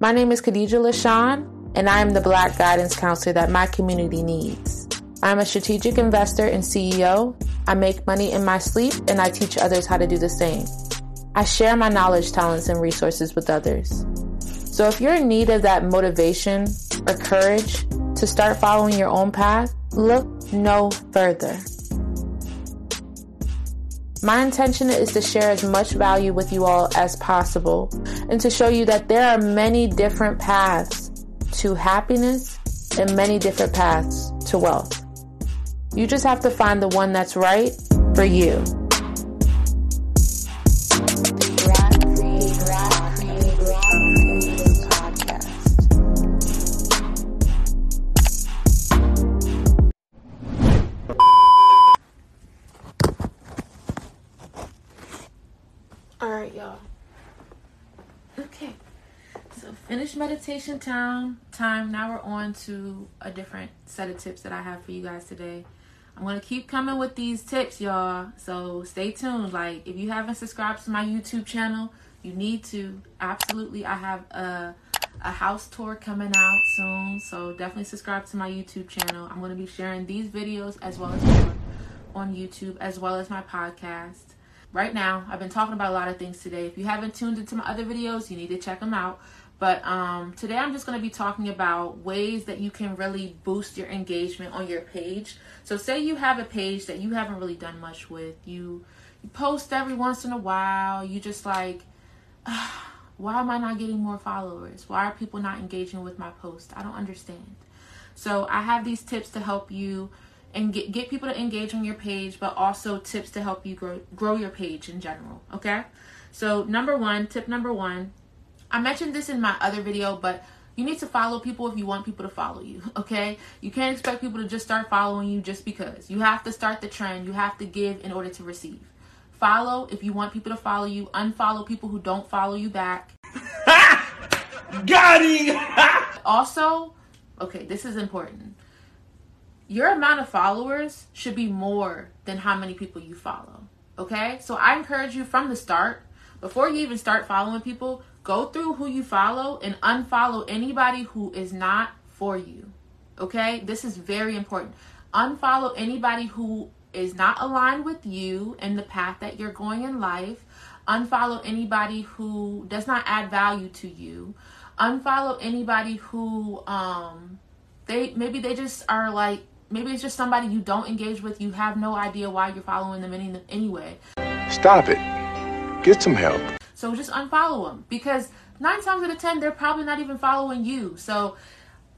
My name is Khadijah Lashaun, and I am the Black guidance counselor that my community needs. I'm a strategic investor and CEO. I make money in my sleep, and I teach others how to do the same. I share my knowledge, talents, and resources with others. So if you're in need of that motivation or courage to start following your own path, look no further. My intention is to share as much value with you all as possible and to show you that there are many different paths to happiness and many different paths to wealth. You just have to find the one that's right for you. Right, y'all. Okay. So finish meditation time. Time. Now we're on to a different set of tips that I have for you guys today. I'm gonna keep coming with these tips, y'all. So stay tuned. Like if you haven't subscribed to my YouTube channel, you need to. Absolutely, I have a a house tour coming out soon. So definitely subscribe to my YouTube channel. I'm gonna be sharing these videos as well as more on YouTube, as well as my podcast right now. I've been talking about a lot of things today. If you haven't tuned into my other videos, you need to check them out. But um, today I'm just going to be talking about ways that you can really boost your engagement on your page. So say you have a page that you haven't really done much with. You, you post every once in a while. You just like, why am I not getting more followers? Why are people not engaging with my post? I don't understand. So I have these tips to help you and get, get people to engage on your page, but also tips to help you grow grow your page in general. Okay. So number one, tip number one, I mentioned this in my other video, but you need to follow people if you want people to follow you. Okay. You can't expect people to just start following you just because. You have to start the trend. You have to give in order to receive. Follow if you want people to follow you. Unfollow people who don't follow you back. Got him! also, okay, this is important your amount of followers should be more than how many people you follow. Okay? So I encourage you from the start, before you even start following people, go through who you follow and unfollow anybody who is not for you. Okay? This is very important. Unfollow anybody who is not aligned with you and the path that you're going in life. Unfollow anybody who does not add value to you. Unfollow anybody who um they maybe they just are like maybe it's just somebody you don't engage with. You have no idea why you're following them any, anyway. Stop it. Get some help. So just unfollow them because nine times out of ten, they're probably not even following you. So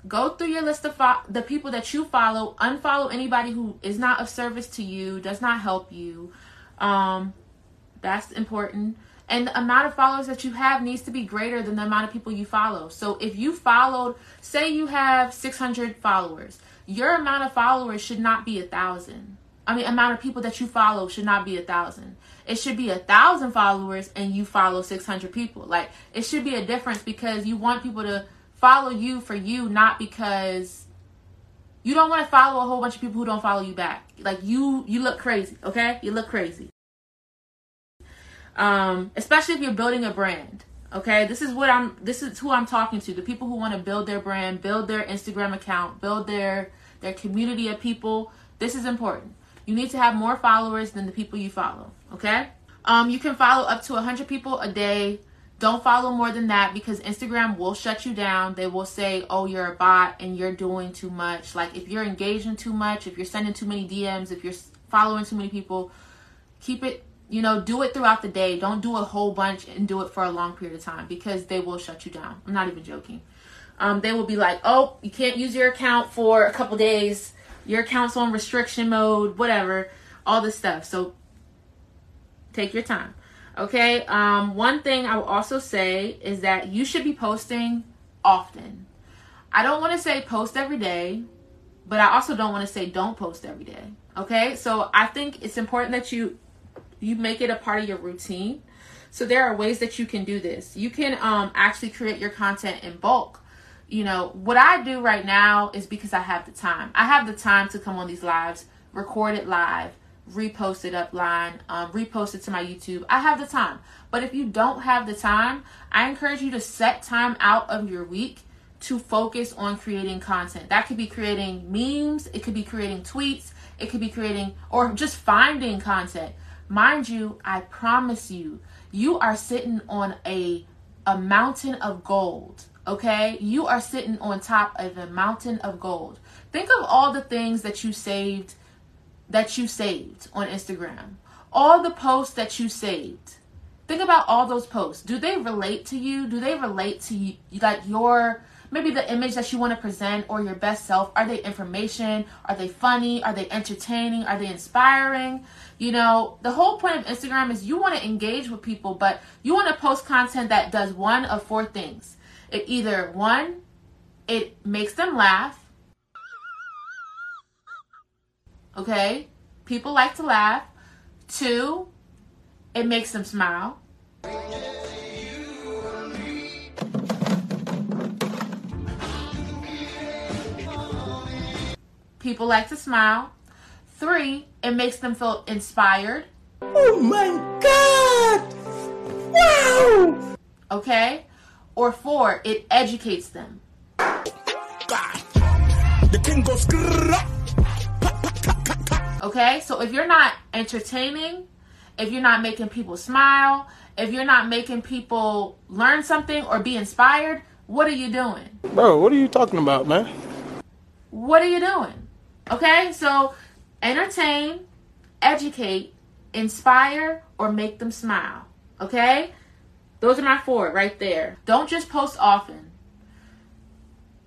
go through your list of fo- the people that you follow. Unfollow anybody who is not of service to you, does not help you. Um, that's important. And the amount of followers that you have needs to be greater than the amount of people you follow. So if you followed, say you have 600 followers your amount of followers should not be a thousand. I mean, amount of people that you follow should not be a thousand. It should be a thousand followers and you follow 600 people. Like, it should be a difference because you want people to follow you for you, not because you don't want to follow a whole bunch of people who don't follow you back. Like, you, you look crazy, okay? You look crazy. Um, especially if you're building a brand. Okay, this is what I'm this is who I'm talking to. The people who want to build their brand, build their Instagram account, build their their community of people. This is important. You need to have more followers than the people you follow. Okay? Um, you can follow up to 100 people a day. Don't follow more than that because Instagram will shut you down. They will say, oh, you're a bot and you're doing too much. Like, if you're engaging too much, if you're sending too many DMs, if you're following too many people, keep it, you know, do it throughout the day. Don't do a whole bunch and do it for a long period of time because they will shut you down. I'm not even joking um, they will be like, oh, you can't use your account for a couple days. Your account's on restriction mode, whatever, all this stuff. So take your time. Okay. Um, one thing I will also say is that you should be posting often. I don't want to say post every day, but I also don't want to say don't post every day. Okay. So I think it's important that you you make it a part of your routine. So there are ways that you can do this. You can um, actually create your content in bulk you know, what I do right now is because I have the time. I have the time to come on these lives, record it live, repost it up line, um, repost it to my YouTube. I have the time. But if you don't have the time, I encourage you to set time out of your week to focus on creating content. That could be creating memes, it could be creating tweets, it could be creating or just finding content. Mind you, I promise you, you are sitting on a a mountain of gold. Okay? You are sitting on top of a mountain of gold. Think of all the things that you saved that you saved on Instagram. All the posts that you saved. Think about all those posts. Do they relate to you? Do they relate to you like your maybe the image that you want to present or your best self? Are they information? Are they funny? Are they entertaining? Are they inspiring? You know, the whole point of Instagram is you want to engage with people, but you want to post content that does one of four things. It either one, it makes them laugh. Okay? People like to laugh. Two, it makes them smile. People like to smile. Three, it makes them feel inspired. Oh my god! Wow! Okay? Or four, it educates them. The king goes. Okay? So if you're not entertaining, if you're not making people smile, if you're not making people learn something or be inspired, what are you doing? Bro, what are you talking about, man? What are you doing? Okay? So entertain, educate, inspire, or make them smile. Okay? Those are my four right there. Don't just post often.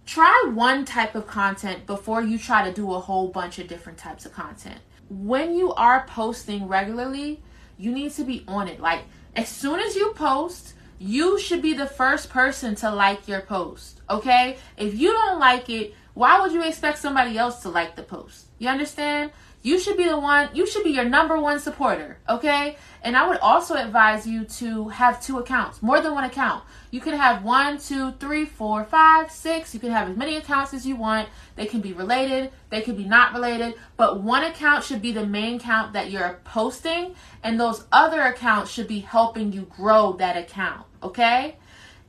Try one type of content before you try to do a whole bunch of different types of content. When you are posting regularly, you need to be on it. Like, as soon as you post, you should be the first person to like your post. Okay? If you don't like it, why would you expect somebody else to like the post? You understand? You should be the one, you should be your number one supporter, okay? And I would also advise you to have two accounts, more than one account. You can have one, two, three, four, five, six. You can have as many accounts as you want. They can be related, they can be not related, but one account should be the main account that you're posting, and those other accounts should be helping you grow that account, okay?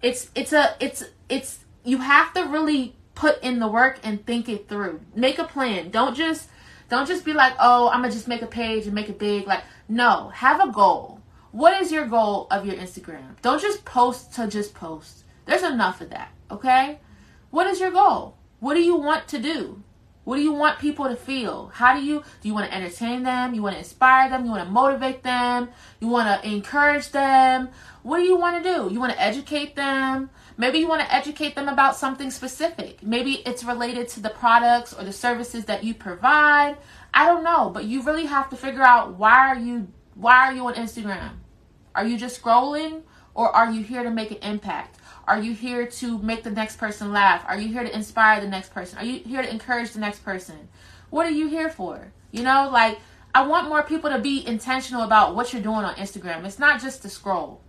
It's it's a it's it's you have to really put in the work and think it through. Make a plan. Don't just don't just be like, oh, I'm gonna just make a page and make it big. Like, no, have a goal. What is your goal of your Instagram? Don't just post to just post. There's enough of that, okay? What is your goal? What do you want to do? What do you want people to feel? How do you do you want to entertain them? You want to inspire them? You want to motivate them? You want to encourage them? What do you want to do? You want to educate them? Maybe you want to educate them about something specific. Maybe it's related to the products or the services that you provide. I don't know, but you really have to figure out why are you why are you on Instagram? Are you just scrolling or are you here to make an impact? Are you here to make the next person laugh? Are you here to inspire the next person? Are you here to encourage the next person? What are you here for? You know, like I want more people to be intentional about what you're doing on Instagram. It's not just to scroll.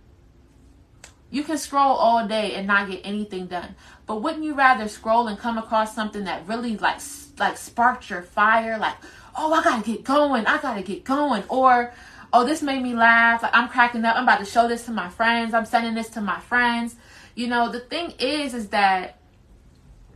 You can scroll all day and not get anything done. But wouldn't you rather scroll and come across something that really like like sparked your fire like, "Oh, I got to get going. I got to get going." Or, "Oh, this made me laugh. Like I'm cracking up. I'm about to show this to my friends. I'm sending this to my friends." You know, the thing is is that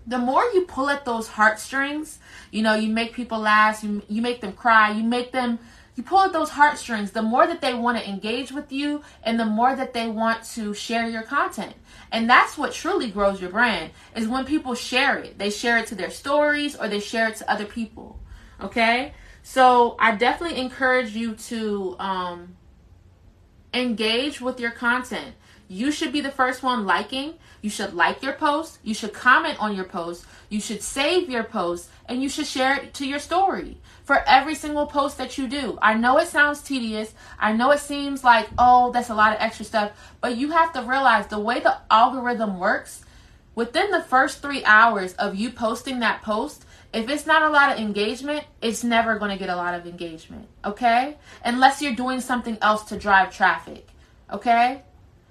the more you pull at those heartstrings, you know, you make people laugh, you you make them cry, you make them you pull at those heartstrings, the more that they want to engage with you and the more that they want to share your content. And that's what truly grows your brand is when people share it. They share it to their stories or they share it to other people. Okay? So I definitely encourage you to um, engage with your content. You should be the first one liking. You should like your post. You should comment on your post. You should save your post and you should share it to your story for every single post that you do. I know it sounds tedious. I know it seems like, oh, that's a lot of extra stuff. But you have to realize the way the algorithm works, within the first three hours of you posting that post, if it's not a lot of engagement, it's never going to get a lot of engagement. Okay? Unless you're doing something else to drive traffic. Okay?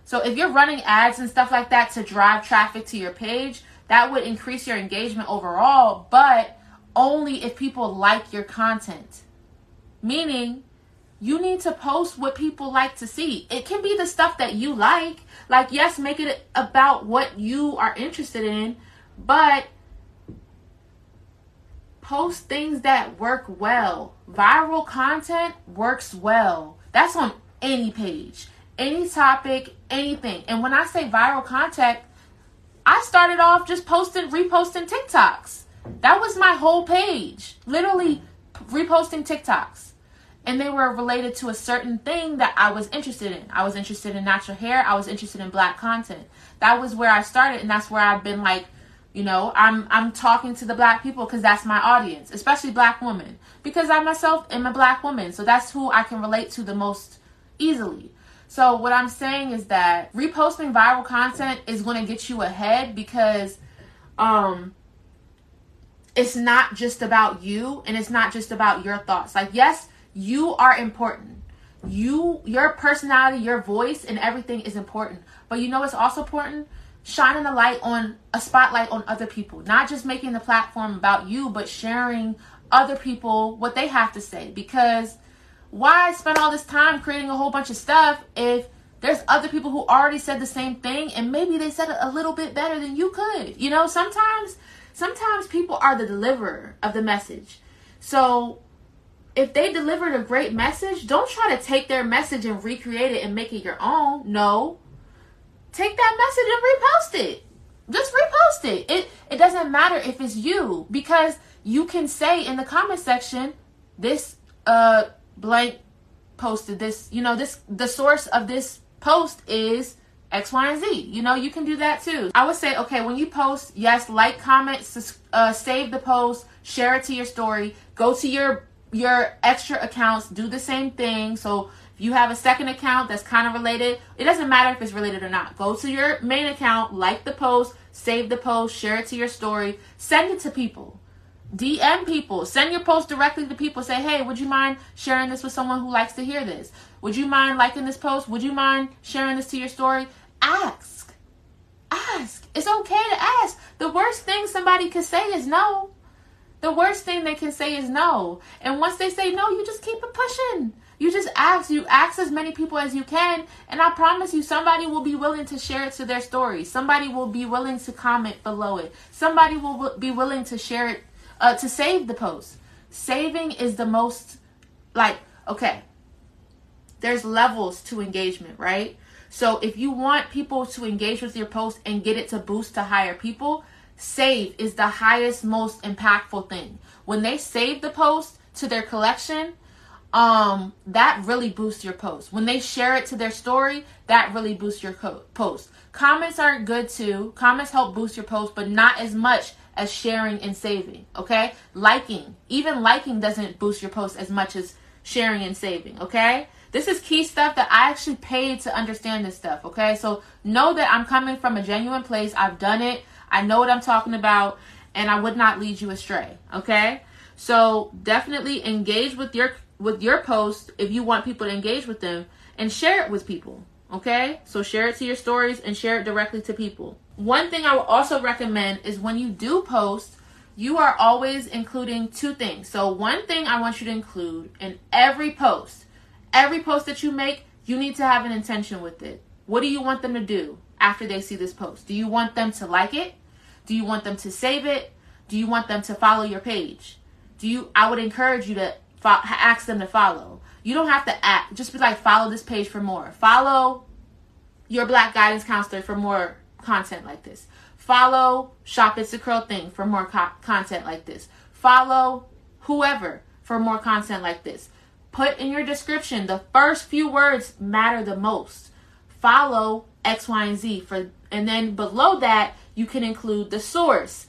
So if you're running ads and stuff like that to drive traffic to your page, that would increase your engagement overall, but only if people like your content. Meaning, you need to post what people like to see. It can be the stuff that you like. Like, yes, make it about what you are interested in, but post things that work well. Viral content works well. That's on any page, any topic, anything. And when I say viral content, I started off just posting, reposting TikToks. That was my whole page. Literally reposting TikToks and they were related to a certain thing that I was interested in. I was interested in natural hair. I was interested in black content. That was where I started, and that's where I've been like, you know, I'm I'm talking to the black people because that's my audience, especially black women, because I myself am a black woman, so that's who I can relate to the most easily. So what I'm saying is that reposting viral content is going to get you ahead because um it's not just about you and it's not just about your thoughts. Like yes, you are important. You, your personality, your voice, and everything is important. But you know what's also important? Shining a light on a spotlight on other people. Not just making the platform about you, but sharing other people what they have to say. Because why spend all this time creating a whole bunch of stuff if there's other people who already said the same thing and maybe they said it a little bit better than you could. You know, sometimes sometimes people are the deliverer of the message. So if they delivered a great message, don't try to take their message and recreate it and make it your own. No. Take that message and repost it. Just repost it. It it doesn't matter if it's you because you can say in the comment section this uh blank posted this, you know, this the source of this post is X, Y, and Z. You know, you can do that too. I would say, okay, when you post, yes, like, comment, uh, save the post, share it to your story, go to your your extra accounts do the same thing. So if you have a second account that's kind of related, it doesn't matter if it's related or not. Go to your main account, like the post, save the post, share it to your story, send it to people. DM people, send your post directly to people. Say, hey, would you mind sharing this with someone who likes to hear this? Would you mind liking this post? Would you mind sharing this to your story? Ask. Ask. It's okay to ask. The worst thing somebody could say is no. The worst thing they can say is no. And once they say no, you just keep it pushing. You just ask. You ask as many people as you can. And I promise you, somebody will be willing to share it to their story. Somebody will be willing to comment below it. Somebody will be willing to share it, uh, to save the post. Saving is the most, like, okay, there's levels to engagement, right? So if you want people to engage with your post and get it to boost to higher people, save is the highest, most impactful thing. When they save the post to their collection, um, that really boosts your post. When they share it to their story, that really boosts your co- post. Comments aren't good too. Comments help boost your post, but not as much as sharing and saving. Okay, liking, even liking doesn't boost your post as much as sharing and saving. Okay. This is key stuff that I actually paid to understand this stuff, okay? So know that I'm coming from a genuine place. I've done it. I know what I'm talking about, and I would not lead you astray. Okay, so definitely engage with your with your post if you want people to engage with them, and share it with people. Okay, so share it to your stories and share it directly to people. One thing I would also recommend is when you do post, you are always including two things. So, one thing I want you to include in every post, every post that you make, you need to have an intention with it. What do you want them to do after they see this post? Do you want them to like it? Do you want them to save it? Do you want them to follow your page? Do you? I would encourage you to fo- ask them to follow. You don't have to act. Just be like, follow this page for more. Follow your Black Guidance Counselor for more content like this. Follow Shop It's a Curl Thing for more co- content like this. Follow whoever for more content like this. Put in your description the first few words matter the most. Follow X, Y, and Z for, and then below that you can include the source.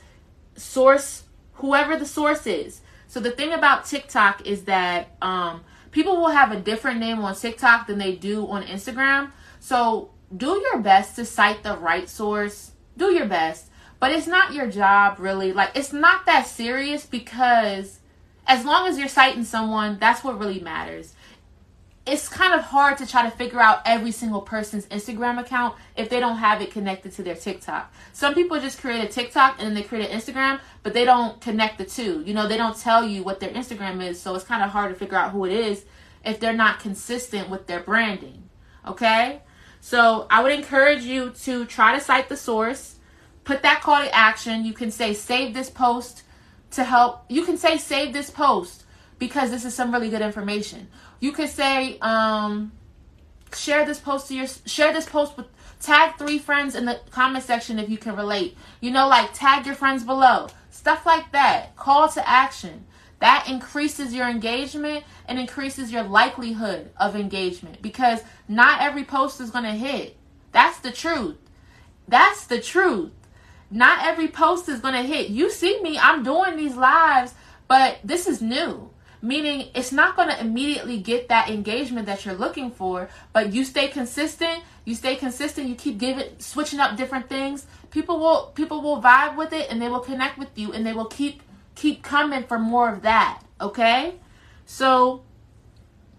Source, whoever the source is. So the thing about TikTok is that um, people will have a different name on TikTok than they do on Instagram. So do your best to cite the right source. Do your best. But it's not your job, really. Like, it's not that serious because as long as you're citing someone, that's what really matters it's kind of hard to try to figure out every single person's Instagram account if they don't have it connected to their TikTok. Some people just create a TikTok and then they create an Instagram, but they don't connect the two. You know, they don't tell you what their Instagram is, so it's kind of hard to figure out who it is if they're not consistent with their branding. Okay? So I would encourage you to try to cite the source, put that call to action. You can say, save this post to help. You can say, save this post because this is some really good information. You could say, um, share this post to your, share this post with, tag three friends in the comment section if you can relate. You know, like tag your friends below. Stuff like that. Call to action. That increases your engagement and increases your likelihood of engagement because not every post is going to hit. That's the truth. That's the truth. Not every post is going to hit. You see me, I'm doing these lives, but this is new. Meaning it's not going to immediately get that engagement that you're looking for, but you stay consistent, you stay consistent, you keep giving switching up different things. People will people will vibe with it and they will connect with you and they will keep keep coming for more of that, okay? So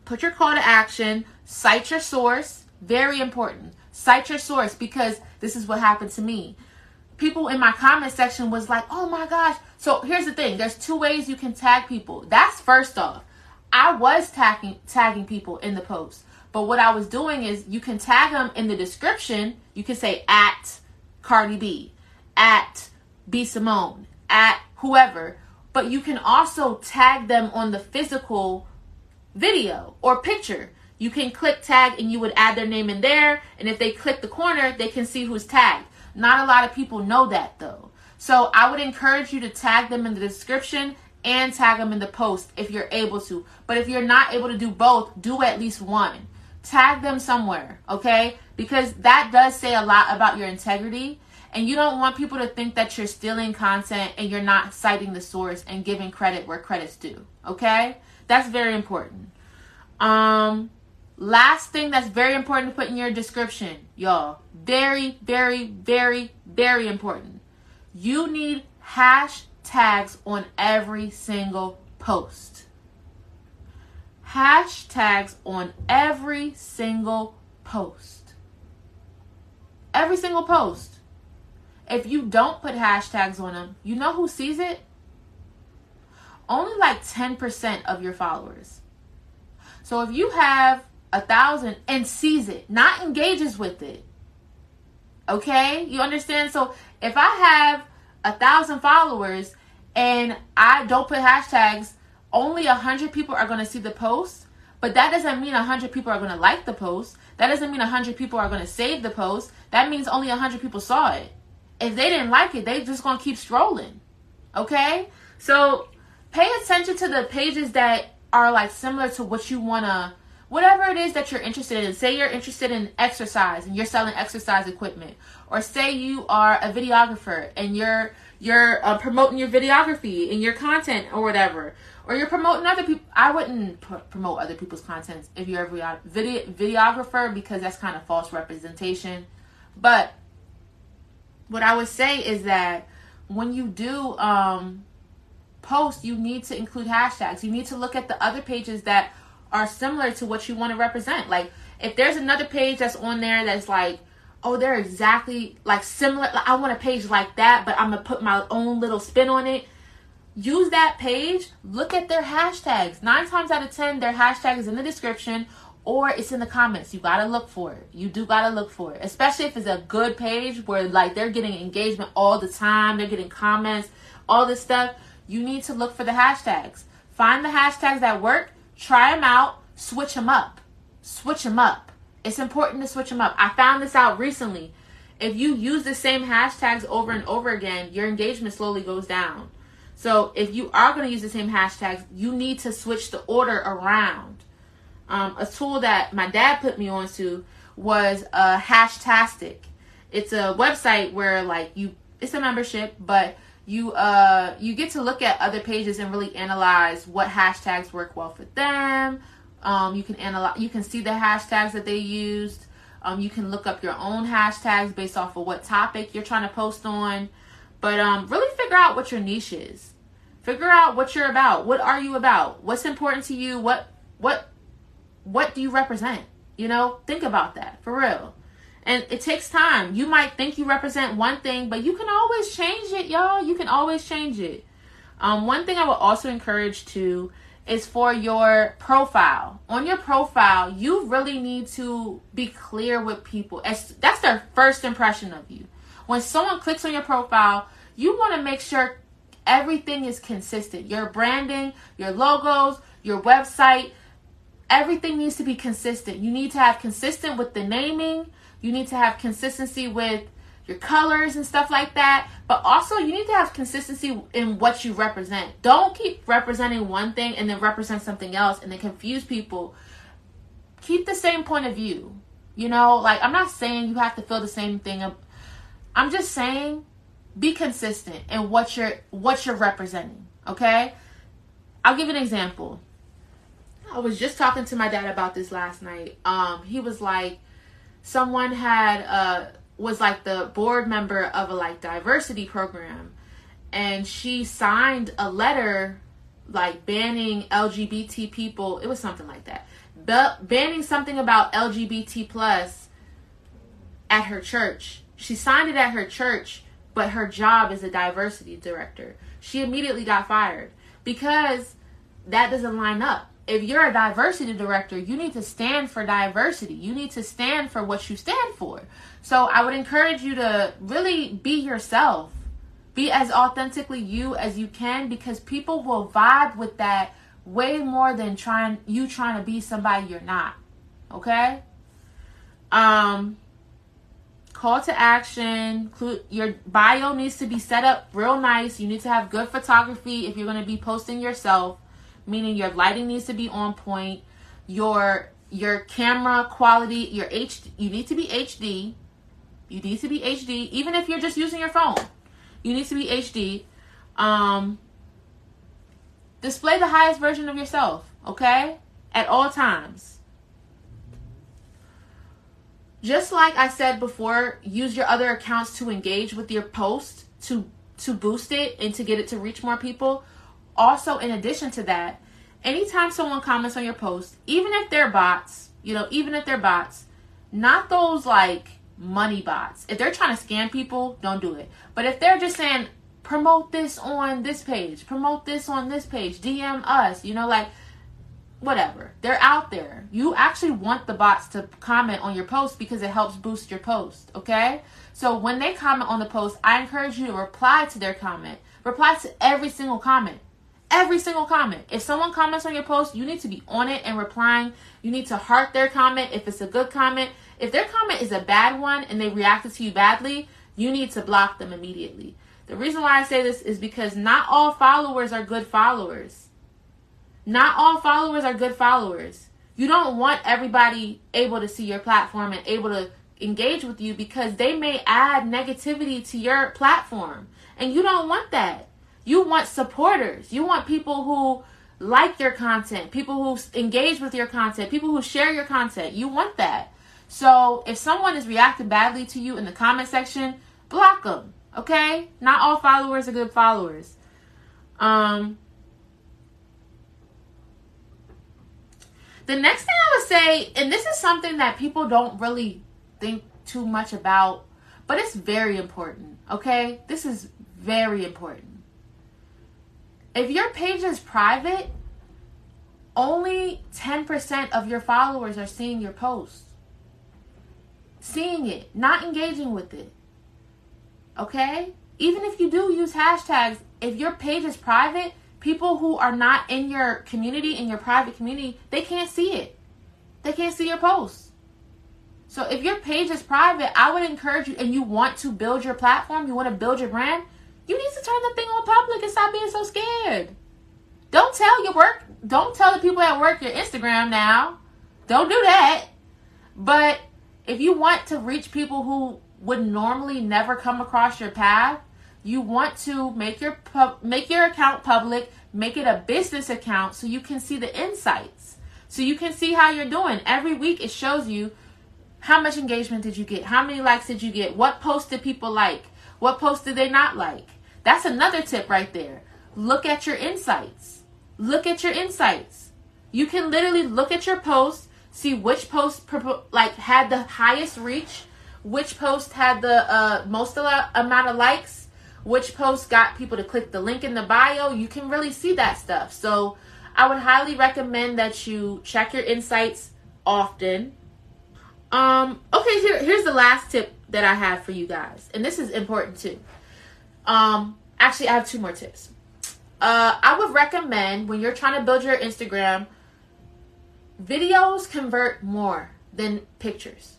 put your call to action, cite your source, very important. Cite your source because this is what happened to me people in my comment section was like, "Oh my gosh." So here's the thing, there's two ways you can tag people. That's first off. I was tagging tagging people in the post. But what I was doing is you can tag them in the description. You can say at Cardi B, at B Simone, at whoever. But you can also tag them on the physical video or picture. You can click tag and you would add their name in there. And if they click the corner, they can see who's tagged. Not a lot of people know that though. So I would encourage you to tag them in the description and tag them in the post if you're able to. But if you're not able to do both, do at least one. Tag them somewhere, okay? Because that does say a lot about your integrity. And you don't want people to think that you're stealing content and you're not citing the source and giving credit where credit's due, okay? That's very important. Um, Last thing that's very important to put in your description, y'all. Very, very, very, very important. You need hashtags on every single post. Hashtags on every single post. Every single post. If you don't put hashtags on them, you know who sees it? Only like 10% of your followers. So if you have a thousand and sees it, not engages with it. Okay? You understand? So if I have a thousand followers and I don't put hashtags, only a hundred people are gonna see the post. But that doesn't mean a hundred people are gonna like the post. That doesn't mean a hundred people are gonna save the post. That means only a hundred people saw it. If they didn't like it, they just gonna keep strolling. Okay? So pay attention to the pages that are like similar to what you wanna whatever it is that you're interested in. Say you're interested in exercise and you're selling exercise equipment, or say you are a videographer and you're you're uh, promoting your videography and your content or whatever, or you're promoting other people. I wouldn't pr- promote other people's content if you're a video videographer because that's kind of false representation. But what I would say is that when you do um, post, you need to include hashtags. You need to look at the other pages that are similar to what you want to represent. Like if there's another page that's on there that's like, oh, they're exactly like similar. Like, I want a page like that, but I'm gonna put my own little spin on it. Use that page. Look at their hashtags. Nine times out of ten, their hashtag is in the description or it's in the comments. You gotta look for it. You do gotta look for it, especially if it's a good page where like they're getting engagement all the time. They're getting comments, all this stuff. You need to look for the hashtags. Find the hashtags that work Try them out, switch them up. Switch them up. It's important to switch them up. I found this out recently. If you use the same hashtags over and over again, your engagement slowly goes down. So if you are going to use the same hashtags, you need to switch the order around. Um, a tool that my dad put me onto was a uh, Hashtastic. It's a website where like you, it's a membership, but you uh you get to look at other pages and really analyze what hashtags work well for them. Um you can analyze you can see the hashtags that they used. Um you can look up your own hashtags based off of what topic you're trying to post on. But um really figure out what your niche is. Figure out what you're about. What are you about? What's important to you? What what what do you represent you know think about that for real and it takes time. You might think you represent one thing, but you can always change it, y'all. You can always change it. Um, one thing I would also encourage to is for your profile. On your profile, you really need to be clear with people. As that's their first impression of you. When someone clicks on your profile, you want to make sure everything is consistent. Your branding, your logos, your website, everything needs to be consistent. You need to have consistent with the naming. You need to have consistency with your colors and stuff like that. But also, you need to have consistency in what you represent. Don't keep representing one thing and then represent something else and then confuse people. Keep the same point of view. You know, like I'm not saying you have to feel the same thing. I'm just saying be consistent in what you're what you're representing. Okay? I'll give an example. I was just talking to my dad about this last night. Um, he was like, someone had uh was like the board member of a like diversity program, and she signed a letter like banning LGBT people. It was something like that, Be- banning something about LGBT plus at her church. She signed it at her church, but her job is a diversity director. She immediately got fired because that doesn't line up if you're a diversity director, you need to stand for diversity. You need to stand for what you stand for. So I would encourage you to really be yourself. Be as authentically you as you can because people will vibe with that way more than trying you trying to be somebody you're not. Okay? Um call to action, your bio needs to be set up real nice. You need to have good photography if you're going to be posting yourself meaning your lighting needs to be on point. Your your camera quality, your H you need to be HD. You need to be HD even if you're just using your phone. You need to be HD. Um display the highest version of yourself, okay? At all times. Just like I said before, use your other accounts to engage with your post to to boost it and to get it to reach more people also, in addition to that, anytime someone comments on your post, even if they're bots, you know, even if they're bots, not those like money bots. If they're trying to scam people, don't do it. But if they're just saying, promote this on this page, promote this on this page, DM us, you know, like whatever. They're out there. You actually want the bots to comment on your post because it helps boost your post, okay? So when they comment on the post, I encourage you to reply to their comment. Reply to every single comment every single comment. If someone comments on your post, you need to be on it and replying. You need to heart their comment if it's a good comment. If their comment is a bad one and they reacted to you badly, you need to block them immediately. The reason why I say this is because not all followers are good followers. Not all followers are good followers. You don't want everybody able to see your platform and able to engage with you because they may add negativity to your platform. And you don't want that. You want supporters. You want people who like your content, people who engage with your content, people who share your content. You want that. So if someone is reacting badly to you in the comment section, block them. Okay? Not all followers are good followers. Um The next thing I would say, and this is something that people don't really think too much about, but it's very important. Okay? This is very important if your page is private, only 10% of your followers are seeing your post. Seeing it, not engaging with it. Okay? Even if you do use hashtags, if your page is private, people who are not in your community, in your private community, they can't see it. They can't see your posts. So if your page is private, I would encourage you and you want to build your platform, you want to build your brand, you need to turn the thing on public and stop being so scared. Don't tell your work, don't tell the people at work your Instagram now. Don't do that. But if you want to reach people who would normally never come across your path, you want to make your make your account public, make it a business account so you can see the insights. So you can see how you're doing. Every week it shows you how much engagement did you get? How many likes did you get? What post did people like? What post did they not like? That's another tip right there. Look at your insights. Look at your insights. You can literally look at your post, see which post like had the highest reach, which post had the uh, most amount of likes, which post got people to click the link in the bio. You can really see that stuff. So I would highly recommend that you check your insights often. Um, okay, here, here's the last tip that I have for you guys, and this is important too. Um, actually, I have two more tips. Uh, I would recommend when you're trying to build your Instagram, videos convert more than pictures.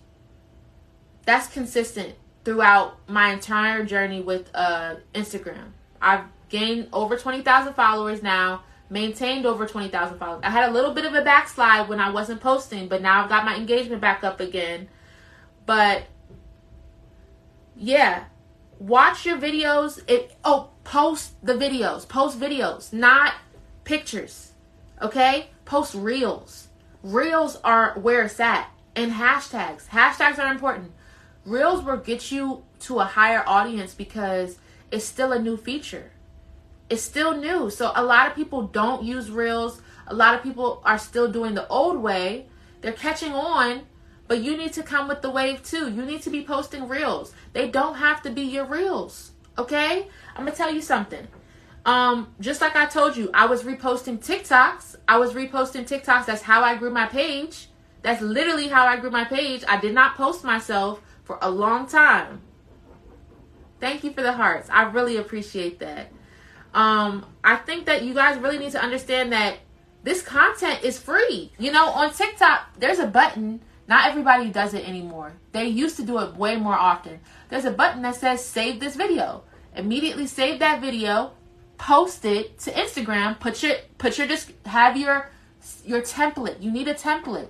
That's consistent throughout my entire journey with uh, Instagram. I've gained over 20,000 followers now, maintained over 20,000 followers. I had a little bit of a backslide when I wasn't posting, but now I've got my engagement back up again. But yeah, watch your videos. It oh, post the videos. Post videos, not pictures. Okay? Post reels. Reels are where it's at. And hashtags. Hashtags are important. Reels will get you to a higher audience because it's still a new feature. It's still new. So a lot of people don't use Reels. A lot of people are still doing the old way. They're catching on, but you need to come with the wave too. You need to be posting Reels. They don't have to be your Reels. Okay? I'm to tell you something. Um, just like I told you, I was reposting TikToks. I was reposting TikToks. That's how I grew my page. That's literally how I grew my page. I did not post myself for a long time. Thank you for the hearts. I really appreciate that. Um, I think that you guys really need to understand that this content is free. You know, on TikTok, there's a button. Not everybody does it anymore. They used to do it way more often. There's a button that says save this video. Immediately save that video, post it to Instagram, put your put your just have your your template. You need a template.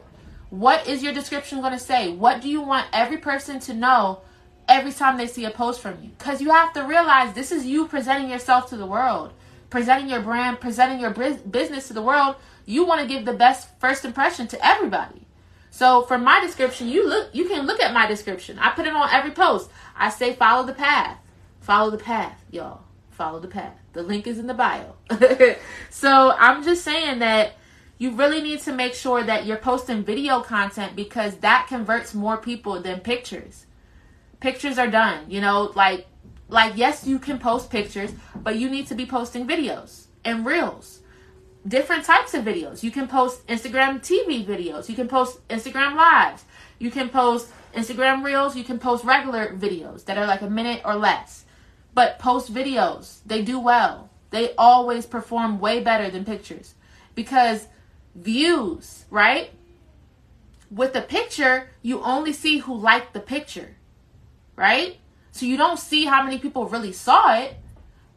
What is your description going to say? What do you want every person to know every time they see a post from you? Because you have to realize this is you presenting yourself to the world, presenting your brand, presenting your business to the world. You want to give the best first impression to everybody. So for my description, you look you can look at my description. I put it on every post. I say follow the path. Follow the path, y'all. Follow the path. The link is in the bio. so I'm just saying that you really need to make sure that you're posting video content because that converts more people than pictures. Pictures are done, you know, like like yes, you can post pictures, but you need to be posting videos and reels. Different types of videos. You can post Instagram TV videos. You can post Instagram lives. You can post Instagram reels. You can post regular videos that are like a minute or less. But post videos, they do well. They always perform way better than pictures because views, right? With a picture, you only see who liked the picture, right? So you don't see how many people really saw it.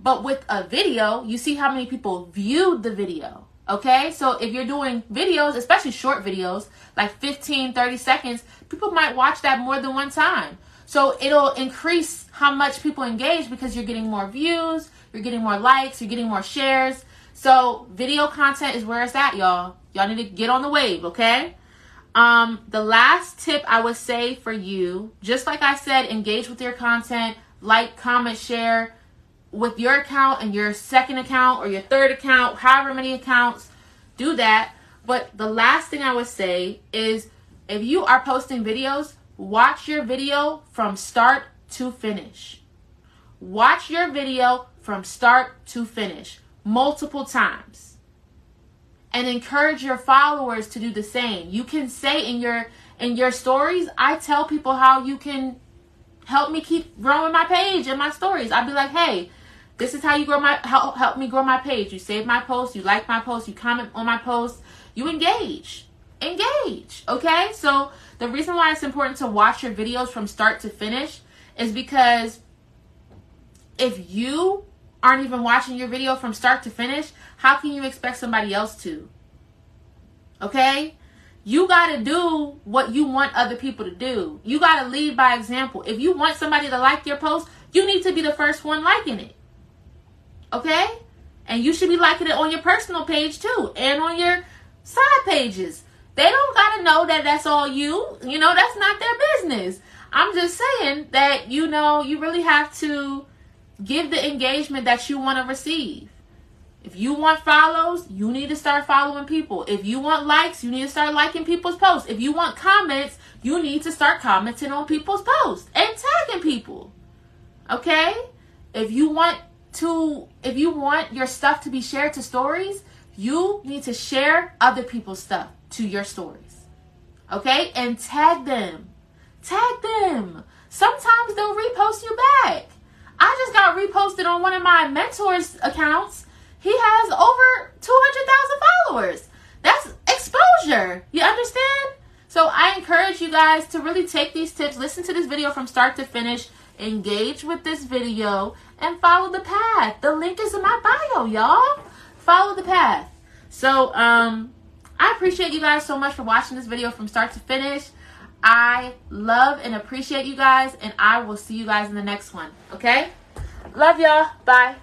But with a video, you see how many people viewed the video. Okay? So if you're doing videos, especially short videos, like 15, 30 seconds, people might watch that more than one time. So it'll increase how much people engage because you're getting more views, you're getting more likes, you're getting more shares. So video content is where it's at, y'all. Y'all need to get on the wave, okay? Um, the last tip I would say for you, just like I said, engage with your content, like, comment, share with your account and your second account or your third account, however many accounts, do that. But the last thing I would say is if you are posting videos, watch your video from start to finish. Watch your video from start to finish multiple times and encourage your followers to do the same. You can say in your in your stories, I tell people how you can help me keep growing my page and my stories. I'd be like, "Hey, this is how you grow my help help me grow my page. You save my post, you like my post, you comment on my post, you engage. Engage, okay? So, the reason why it's important to watch your videos from start to finish is because if you aren't even watching your video from start to finish, how can you expect somebody else to? Okay? You got to do what you want other people to do. You got to lead by example. If you want somebody to like your post, you need to be the first one liking it. Okay? And you should be liking it on your personal page too and on your side pages. They don't got to know that that's all you. You know, that's not their business. I'm just saying that, you know, you really have to give the engagement that you want to receive. If you want follows, you need to start following people. If you want likes, you need to start liking people's posts. If you want comments, you need to start commenting on people's posts and tagging people. Okay? If you want to if you want your stuff to be shared to stories, you need to share other people's stuff to your stories. Okay? And tag them. Tag them. Sometimes they'll repost you back. I just got reposted on one of my mentors' accounts. He has over 200,000 followers. That's exposure. You understand? So I encourage you guys to really take these tips, listen to this video from start to finish, engage with this video, and follow the path. The link is in my bio, y'all. Follow the path. So, um, I appreciate you guys so much for watching this video from start to finish. I love and appreciate you guys, and I will see you guys in the next one. Okay? Love y'all. Bye.